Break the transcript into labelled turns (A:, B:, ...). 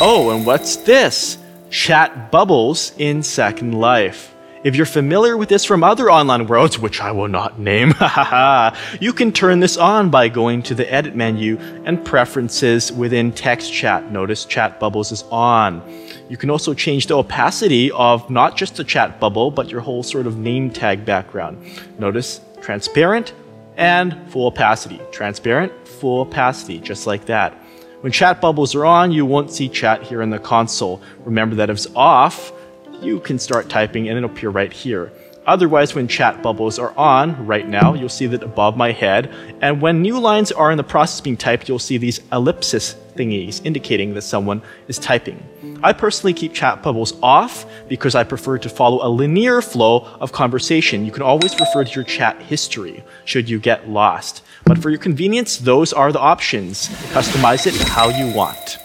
A: Oh, and what's this? Chat bubbles in Second Life. If you're familiar with this from other online worlds, which I will not name, you can turn this on by going to the edit menu and preferences within text chat. Notice chat bubbles is on. You can also change the opacity of not just the chat bubble, but your whole sort of name tag background. Notice transparent and full opacity. Transparent, full opacity, just like that. When chat bubbles are on, you won't see chat here in the console. Remember that if it's off, you can start typing and it'll appear right here. Otherwise, when chat bubbles are on right now, you'll see that above my head. And when new lines are in the process being typed, you'll see these ellipsis thingies indicating that someone is typing. I personally keep chat bubbles off because I prefer to follow a linear flow of conversation. You can always refer to your chat history should you get lost. But for your convenience, those are the options. Customize it how you want.